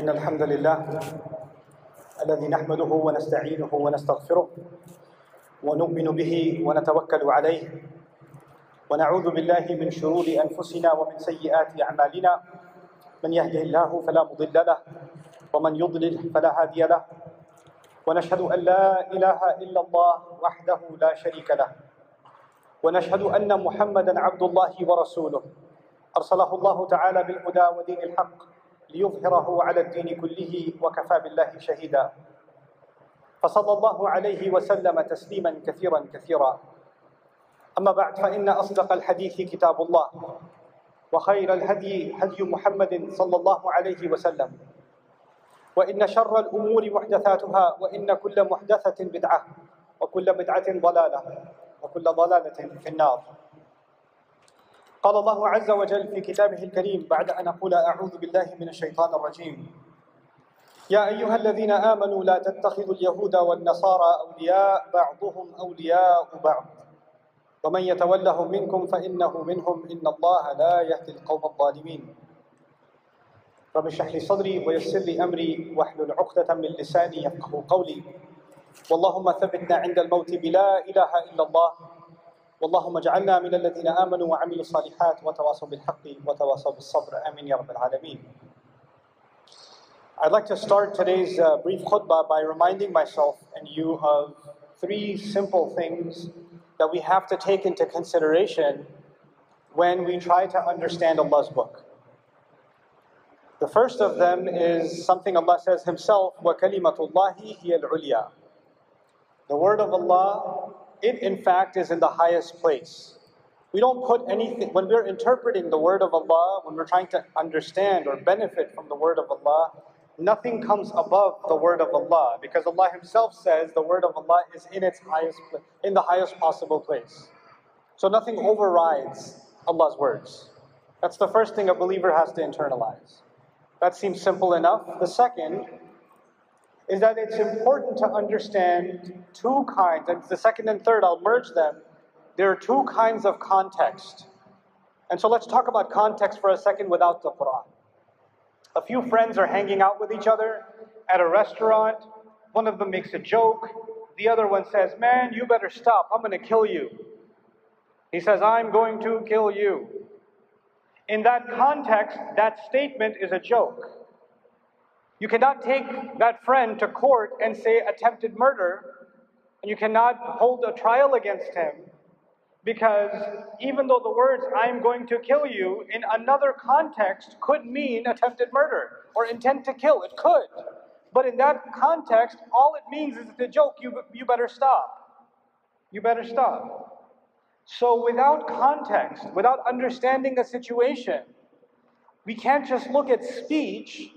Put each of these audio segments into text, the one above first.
إن الحمد لله الذي نحمده ونستعينه ونستغفره ونؤمن به ونتوكل عليه ونعوذ بالله من شرور أنفسنا ومن سيئات أعمالنا. من يهده الله فلا مضل له ومن يضلل فلا هادي له. ونشهد أن لا إله إلا الله وحده لا شريك له. ونشهد أن محمدا عبد الله ورسوله. أرسله الله تعالى بالهدى ودين الحق. ليظهره على الدين كله وكفى بالله شهيدا. فصلى الله عليه وسلم تسليما كثيرا كثيرا. أما بعد فإن أصدق الحديث كتاب الله وخير الهدي هدي محمد صلى الله عليه وسلم. وإن شر الأمور محدثاتها وإن كل محدثة بدعة وكل بدعة ضلالة وكل ضلالة في النار. قال الله عز وجل في كتابه الكريم بعد أن أقول أعوذ بالله من الشيطان الرجيم. يا أيها الذين آمنوا لا تتخذوا اليهود والنصارى أولياء بعضهم أولياء بعض. ومن يتولهم منكم فإنه منهم. إن الله لا يهدي القوم الظالمين. رب اشرح لي صدري ويسر لي أمري واحلل عقدة من لساني يفقه قولي. واللهم ثبتنا عند الموت بلا إله إلا الله واللهم اجعلنا من الذين آمنوا وعملوا الصالحات وتواصوا بالحق وتواصوا بالصبر آمين يا رب العالمين I'd like to start today's uh, brief khutbah by reminding myself and you of three simple things that we have to take into consideration when we try to understand Allah's book. The first of them is something Allah says Himself, وَكَلِمَةُ اللَّهِ هِيَ الْعُلْيَا The word of Allah, it in fact is in the highest place. We don't put anything, when we're interpreting the word of Allah, when we're trying to understand or benefit from the word of Allah, nothing comes above the word of Allah because Allah Himself says the word of Allah is in its highest in the highest possible place. So nothing overrides Allah's words. That's the first thing a believer has to internalize. That seems simple enough. The second is that it's important to understand two kinds, and the second and third, I'll merge them. There are two kinds of context. And so let's talk about context for a second without the Quran. A few friends are hanging out with each other at a restaurant. One of them makes a joke. The other one says, Man, you better stop. I'm going to kill you. He says, I'm going to kill you. In that context, that statement is a joke. You cannot take that friend to court and say attempted murder, and you cannot hold a trial against him because even though the words I'm going to kill you in another context could mean attempted murder or intent to kill, it could. But in that context, all it means is it's a joke, you, you better stop. You better stop. So without context, without understanding the situation, we can't just look at speech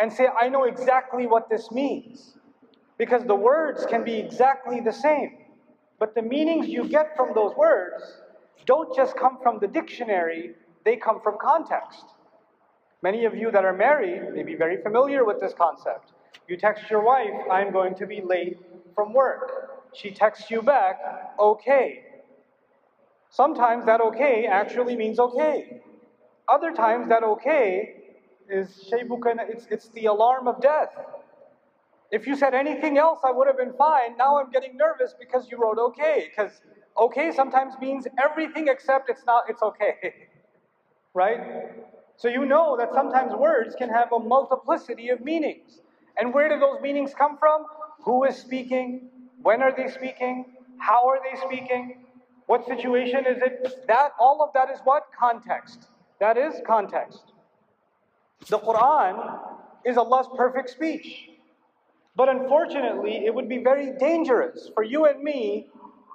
and say, I know exactly what this means. Because the words can be exactly the same. But the meanings you get from those words don't just come from the dictionary, they come from context. Many of you that are married may be very familiar with this concept. You text your wife, I'm going to be late from work. She texts you back, okay. Sometimes that okay actually means okay. Other times that okay is it's, it's the alarm of death. If you said anything else, I would have been fine. Now I'm getting nervous because you wrote okay. Because okay sometimes means everything except it's not, it's okay. right? So you know that sometimes words can have a multiplicity of meanings. And where do those meanings come from? Who is speaking? When are they speaking? How are they speaking? What situation is it? That all of that is what? Context. That is context. The Quran is Allah's perfect speech. But unfortunately, it would be very dangerous for you and me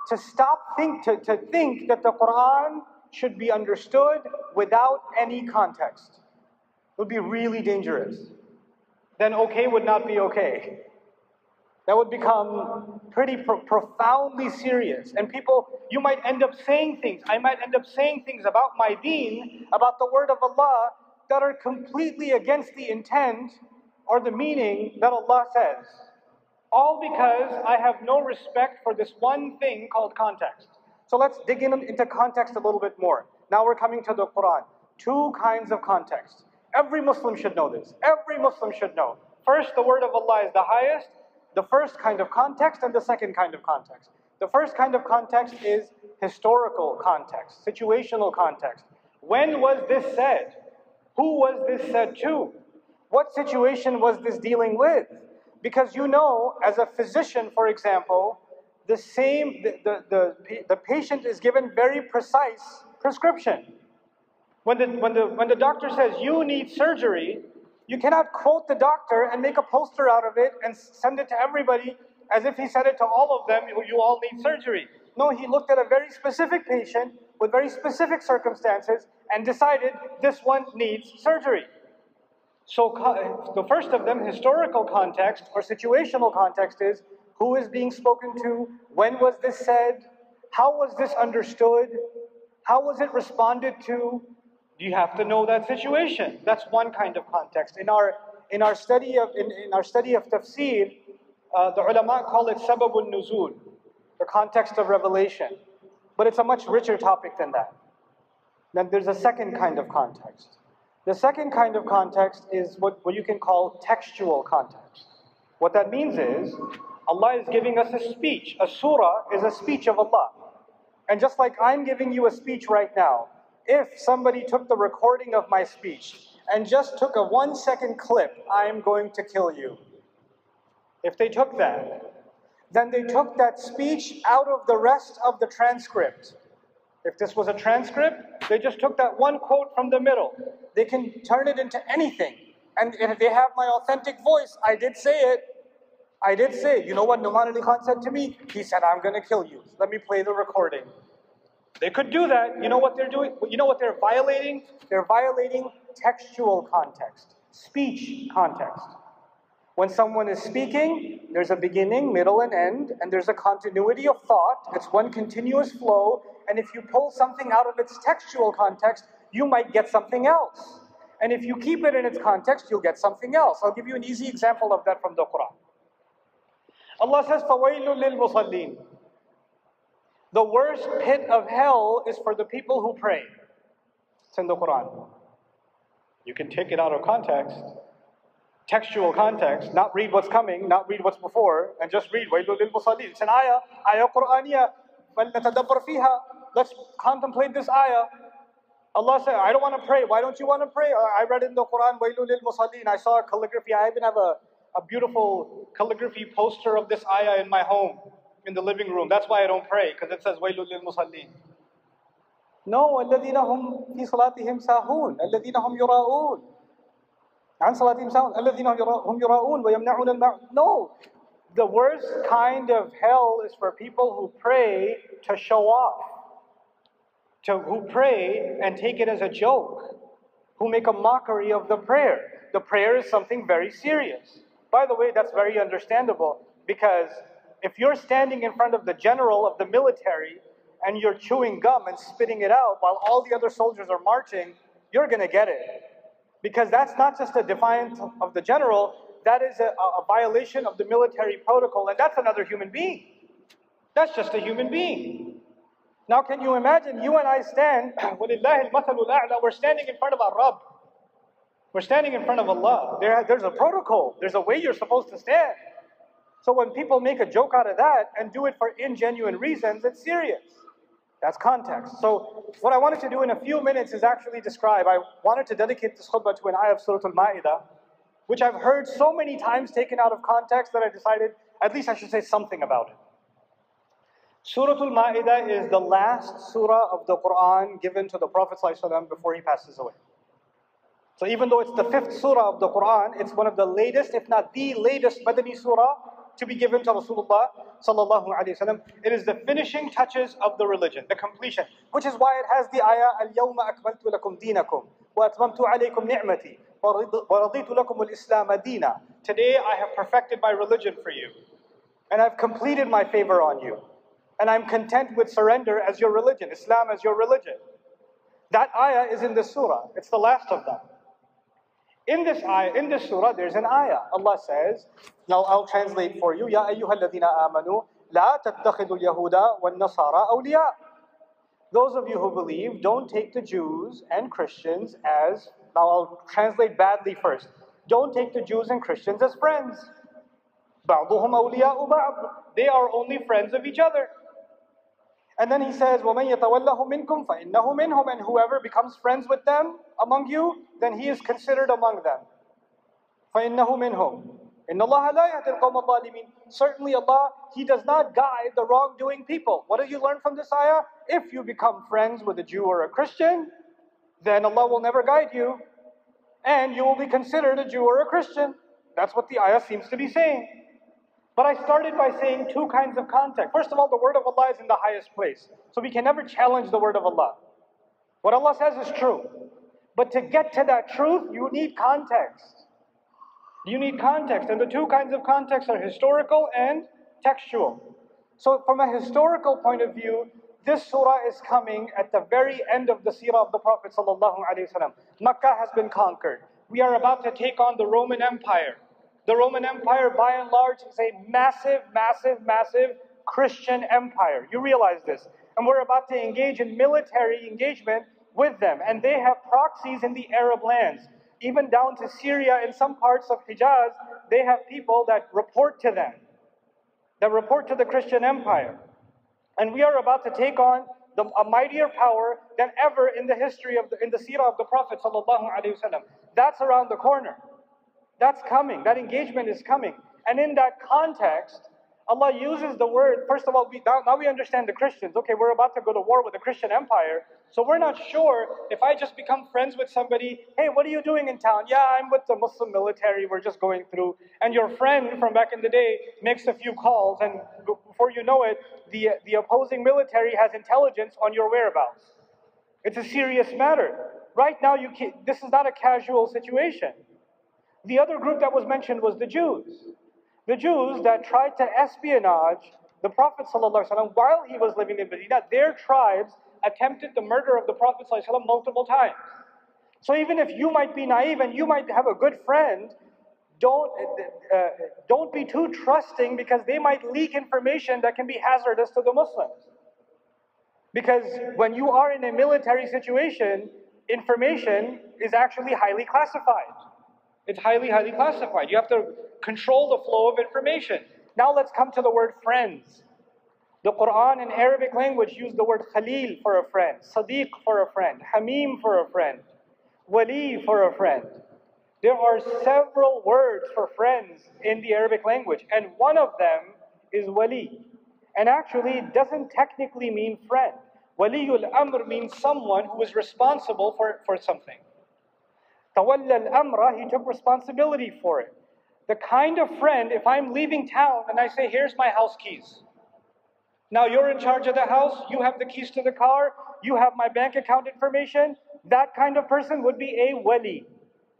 to stop think to, to think that the Quran should be understood without any context. It would be really dangerous. Then okay would not be okay. That would become pretty pro- profoundly serious. And people, you might end up saying things. I might end up saying things about my deen, about the word of Allah, that are completely against the intent or the meaning that Allah says. All because I have no respect for this one thing called context. So let's dig in into context a little bit more. Now we're coming to the Quran. Two kinds of context. Every Muslim should know this. Every Muslim should know. First, the word of Allah is the highest, the first kind of context, and the second kind of context. The first kind of context is historical context, situational context. When was this said? Who was this said to? What situation was this dealing with? Because you know, as a physician, for example, the same, the, the, the, the patient is given very precise prescription. When the, when, the, when the doctor says you need surgery, you cannot quote the doctor and make a poster out of it and send it to everybody as if he said it to all of them, you all need surgery. No, he looked at a very specific patient with very specific circumstances and decided this one needs surgery. So the first of them, historical context or situational context is who is being spoken to, when was this said, how was this understood, how was it responded to? You have to know that situation. That's one kind of context. In our in our study of in, in our study of tafsir, uh, the ulama call it sababun nuzul, the context of revelation. But it's a much richer topic than that. Then there's a second kind of context. The second kind of context is what, what you can call textual context. What that means is, Allah is giving us a speech. A surah is a speech of Allah. And just like I'm giving you a speech right now, if somebody took the recording of my speech and just took a one second clip, I am going to kill you. If they took that, then they took that speech out of the rest of the transcript. If this was a transcript, they just took that one quote from the middle. They can turn it into anything. And if they have my authentic voice, I did say it. I did say, you know what Nouman Ali Khan said to me? He said, I'm going to kill you. Let me play the recording. They could do that. You know what they're doing? You know what they're violating? They're violating textual context, speech context. When someone is speaking, there's a beginning, middle, and end, and there's a continuity of thought. It's one continuous flow, and if you pull something out of its textual context, you might get something else. And if you keep it in its context, you'll get something else. I'll give you an easy example of that from the Quran. Allah says, فَوَيْلٌ لِلْمُصَلِّينَ The worst pit of hell is for the people who pray. It's in the Quran. You can take it out of context, textual context, not read what's coming, not read what's before, and just read وَيْلُ لِلْمُصَلِّينَ It's an ayah, ayah Qur'aniyah. فَلْنَتَدَبَّرْ فِيهَا Let's contemplate this ayah. Allah said, I don't want to pray. Why don't you want to pray? I read in the Quran, وَيْلُ لِلْمُصَلِّينَ I saw a calligraphy. I even have a, a beautiful calligraphy poster of this ayah in my home, in the living room. That's why I don't pray, because it says وَيْلُ لِلْمُصَلِّينَ No, الَّذِينَ هُمْ فِي صَلَاتِهِمْ سَاهُونَ الَّذِينَ هُمْ يُرَاءُونَ عن صلاتهم ساهون الذين هم يراؤون ويمنعون الماء No, the worst kind of hell is for people who pray to show off, to who pray and take it as a joke, who make a mockery of the prayer. The prayer is something very serious. By the way, that's very understandable because if you're standing in front of the general of the military and you're chewing gum and spitting it out while all the other soldiers are marching, you're going to get it. Because that's not just a defiance of the general, that is a, a violation of the military protocol, and that's another human being. That's just a human being. Now, can you imagine you and I stand, we're standing in front of our Rabb. We're standing in front of Allah. There, there's a protocol, there's a way you're supposed to stand. So when people make a joke out of that and do it for ingenuine reasons, it's serious. That's context. So what I wanted to do in a few minutes is actually describe, I wanted to dedicate this khutbah to an ayah of Surah Al-Ma'idah, which I've heard so many times taken out of context that I decided at least I should say something about it. Surah Al-Ma'idah is the last surah of the Quran given to the Prophet ﷺ before he passes away. So even though it's the fifth surah of the Quran, it's one of the latest, if not the latest Madani surah to be given to Rasulullah sallallahu alaihi wasallam. It is the finishing touches of the religion, the completion, which is why it has the ayah al-yawma akmaltu lakum dinakum wa atmamtu alaykum ni'mati wa raditu lakum al-islam adina. Today I have perfected my religion for you and I've completed my favor on you and I'm content with surrender as your religion, Islam as your religion. That ayah is in the surah. It's the last of them. In this ayah, in this surah, there's an ayah. Allah says, now I'll translate for you. Ya ayyuhalladhina amanu, la tattakhidul yahuda wal nasara awliya. Those of you who believe, don't take the Jews and Christians as Now I'll translate badly first. Don't take the Jews and Christians as friends. بَعْضُهُمْ أَوْلِيَاءُ بَعْض They are only friends of each other. And then he says, وَمَنْ يَتَوَلَّهُ مِنْكُمْ فَإِنَّهُ مِنْهُمْ And whoever becomes friends with them among you, then he is considered among them. فَإِنَّهُ مِنْهُمْ إِنَّ اللَّهَ لَا يَهْدِي الْقَوْمَ الظَّالِمِينَ Certainly Allah, He does not guide the wrongdoing people. What do you learn from this ayah? If you become friends with a Jew or a Christian, then Allah will never guide you. And you will be considered a Jew or a Christian. That's what the ayah seems to be saying. But I started by saying two kinds of context. First of all, the word of Allah is in the highest place. So we can never challenge the word of Allah. What Allah says is true. But to get to that truth, you need context. You need context. And the two kinds of context are historical and textual. So, from a historical point of view, this surah is coming at the very end of the seerah of the Prophet. Makkah has been conquered. We are about to take on the Roman Empire. The Roman Empire, by and large, is a massive, massive, massive Christian empire. You realize this. And we're about to engage in military engagement with them. And they have proxies in the Arab lands. Even down to Syria, in some parts of Hijaz, they have people that report to them, that report to the Christian empire. And we are about to take on the, a mightier power than ever in the history of the, in the seerah of the Prophet. That's around the corner. That's coming. That engagement is coming. And in that context, Allah uses the word, first of all, we, now, now we understand the Christians. Okay, we're about to go to war with the Christian empire. So we're not sure if I just become friends with somebody, hey, what are you doing in town? Yeah, I'm with the Muslim military, we're just going through. And your friend from back in the day makes a few calls, and before you know it, the, the opposing military has intelligence on your whereabouts. It's a serious matter. Right now, you can, this is not a casual situation. The other group that was mentioned was the Jews. The Jews that tried to espionage the Prophet ﷺ while he was living in Medina, their tribes attempted the murder of the Prophet ﷺ multiple times. So even if you might be naive and you might have a good friend, don't, uh, don't be too trusting because they might leak information that can be hazardous to the Muslims. Because when you are in a military situation, information is actually highly classified. It's highly, highly classified. You have to control the flow of information. Now let's come to the word friends. The Quran in Arabic language used the word Khalil for a friend, Sadiq for a friend, Hamim for a friend, Wali for a friend. There are several words for friends in the Arabic language, and one of them is Wali. And actually, it doesn't technically mean friend. Waliul Amr means someone who is responsible for, for something. Tawalla al-amra, he took responsibility for it. The kind of friend, if I'm leaving town and I say, here's my house keys. Now you're in charge of the house, you have the keys to the car, you have my bank account information. That kind of person would be a wali.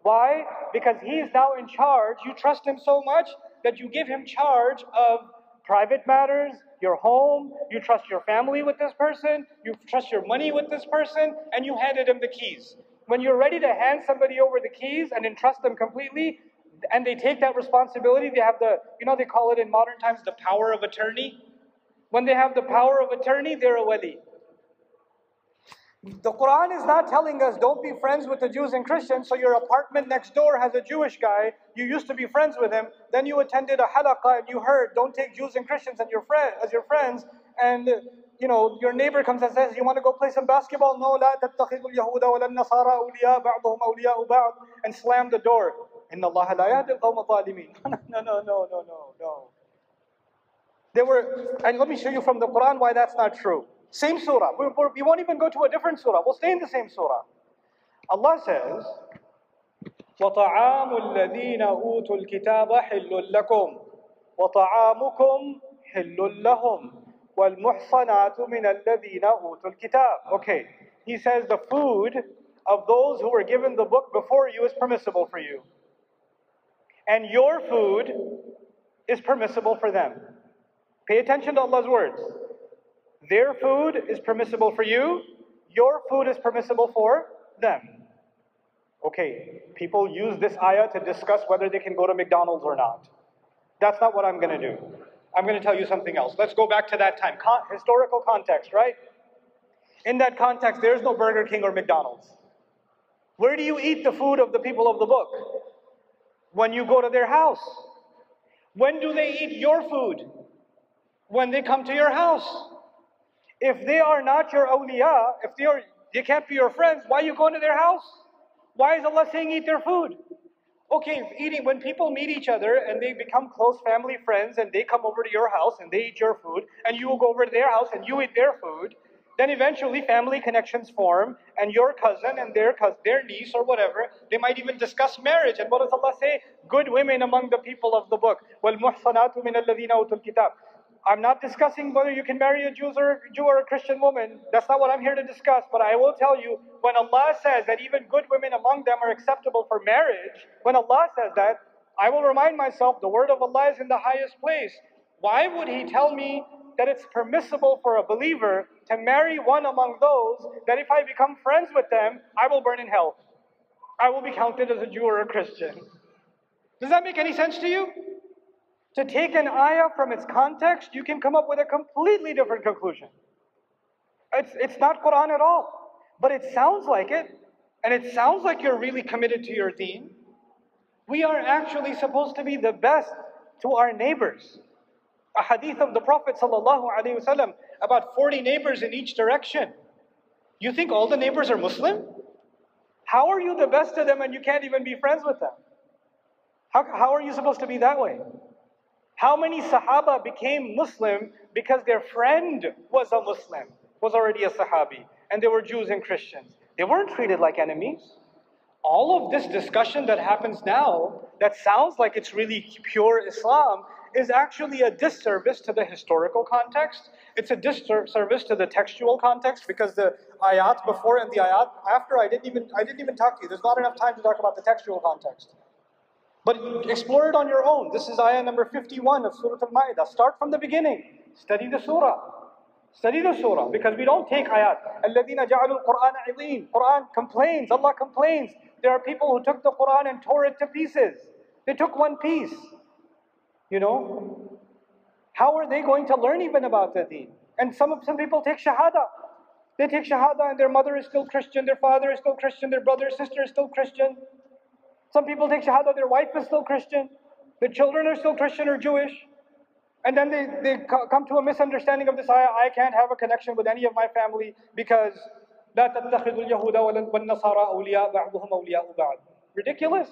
Why? Because he's now in charge. You trust him so much that you give him charge of private matters, your home, you trust your family with this person, you trust your money with this person, and you handed him the keys. When you're ready to hand somebody over the keys and entrust them completely, and they take that responsibility, they have the, you know, they call it in modern times the power of attorney. When they have the power of attorney, they're a wali. The Quran is not telling us don't be friends with the Jews and Christians, so your apartment next door has a Jewish guy, you used to be friends with him, then you attended a halaqah and you heard don't take Jews and Christians as your, friend, as your friends, and you know, your neighbor comes and says, you want to go play some basketball? No, لا تتخذوا اليهود ولا النصارى أولياء بعضهم أولياء بعض and slam the door. إن الله لا يهدي القوم الظالمين. No, no, no, no, no, no. There were, and let me show you from the Quran why that's not true. Same surah. We, we won't even go to a different surah. We'll stay in the same surah. Allah says, وطعام الذين أوتوا الكتاب حل لكم وطعامكم حل لهم وَالْمُحْصَنَاتُ مِنَ الَّذِينَ أُوتُوا الْكِتَابِ Okay, he says the food of those who were given the book before you is permissible for you. And your food is permissible for them. Pay attention to Allah's words. Their food is permissible for you, your food is permissible for them. Okay, people use this ayah to discuss whether they can go to McDonald's or not. That's not what I'm going to do. I'm going to tell you something else. Let's go back to that time. Con- historical context, right? In that context, there's no Burger King or McDonald's. Where do you eat the food of the people of the book? When you go to their house. When do they eat your food? When they come to your house. If they are not your awliya, if they are they can't be your friends, why are you going to their house? Why is Allah saying eat their food? Okay, if eating when people meet each other and they become close family friends and they come over to your house and they eat your food and you will go over to their house and you eat their food, then eventually family connections form and your cousin and their cousin, their niece or whatever, they might even discuss marriage. And what does Allah say? Good women among the people of the book. وَالْمُحْصَنَاتُ مِنَ الَّذِينَ أُوتُوا الْكِتَابِ I'm not discussing whether you can marry a Jew or, Jew or a Christian woman. That's not what I'm here to discuss. But I will tell you, when Allah says that even good women among them are acceptable for marriage, when Allah says that, I will remind myself the word of Allah is in the highest place. Why would He tell me that it's permissible for a believer to marry one among those that if I become friends with them, I will burn in hell? I will be counted as a Jew or a Christian. Does that make any sense to you? To take an ayah from its context, you can come up with a completely different conclusion. It's, it's not Quran at all, but it sounds like it, and it sounds like you're really committed to your deen. We are actually supposed to be the best to our neighbors. A hadith of the Prophet ﷺ about 40 neighbors in each direction. You think all the neighbors are Muslim? How are you the best to them and you can't even be friends with them? How, how are you supposed to be that way? How many Sahaba became Muslim because their friend was a Muslim, was already a Sahabi, and they were Jews and Christians? They weren't treated like enemies. All of this discussion that happens now, that sounds like it's really pure Islam, is actually a disservice to the historical context. It's a disservice to the textual context because the ayat before and the ayat after I didn't even I didn't even talk to you. There's not enough time to talk about the textual context. But explore it on your own. This is ayah number 51 of Surah Al-Ma'idah. Start from the beginning. Study the surah. Study the surah because we don't take ayat. الَّذِينَ جَعَلُوا الْقُرْآنَ عِظِيمٍ Quran complains. Allah complains. There are people who took the Quran and tore it to pieces. They took one piece. You know? How are they going to learn even about the deen? And some, some people take shahada. They take shahada and their mother is still Christian, their father is still Christian, their brother or sister is still Christian. Some people take Shahada, their wife is still Christian, the children are still Christian or Jewish. And then they, they come to a misunderstanding of this ayah I can't have a connection with any of my family because. Ridiculous.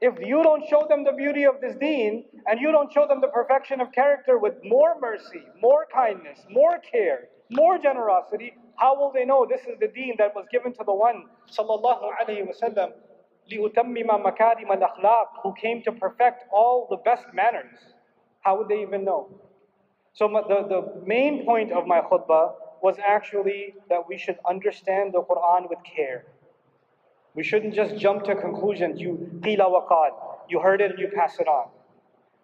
If you don't show them the beauty of this deen and you don't show them the perfection of character with more mercy, more kindness, more care, more generosity, how will they know this is the deen that was given to the one sallallahu alayhi wasallam لِأُتَمِّمَ مَكَارِمَ الْأَخْلَاقِ Who came to perfect all the best manners. How would they even know? So the, the main point of my khutbah was actually that we should understand the Quran with care. We shouldn't just jump to conclusions. You qila wa You heard it and you pass it on.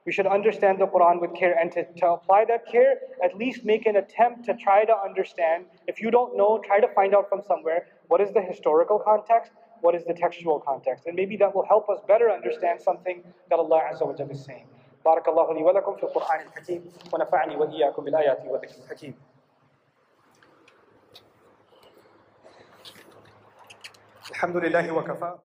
We should understand the Quran with care and to, to apply that care, at least make an attempt to try to understand. If you don't know, try to find out from somewhere what is the historical context, what is the textual context. And maybe that will help us better understand something that Allah Azza wa is saying. بارك الله لي ولكم في القرآن الحكيم ونفعني وإياكم بالآيات والذكر الحكيم الحمد لله وكفى